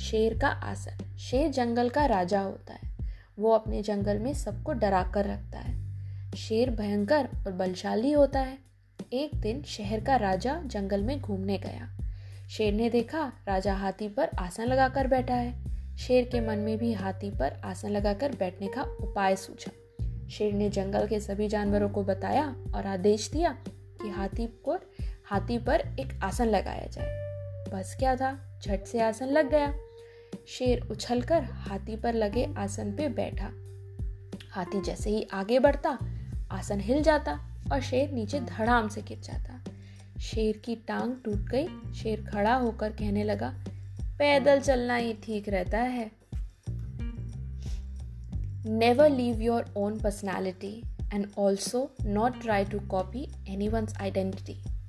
शेर का आसन। शेर जंगल का राजा होता है। वो अपने जंगल में सबको डरा कर रखता है। शेर भयंकर और बलशाली होता है। एक दिन शहर का राजा जंगल में घूमने गया। शेर ने देखा, राजा हाथी पर आसन लगाकर बैठा है। शेर के मन में भी हाथी पर आसन लगाकर बैठने का उपाय सूझा। शेर ने जंगल के सभी जानवरों को बताया और आदेश दिया कि हाथी को हाथी पर एक आसन लगाया जाए। बस क्या था? झट से आसन लग गया। शेर उछलकर हाथी पर लगे आसन पे बैठा। हाथी जैसे ही आगे बढ़ता, आसन हिल जाता और शेर नीचे धड़ाम से गिर जाता। शेर की टांग टूट गई। शेर खड़ा होकर कहने लगा, पैदल चलना ही ठीक रहता है। Never Never leave your own personality and also not try to copy anyone's identity.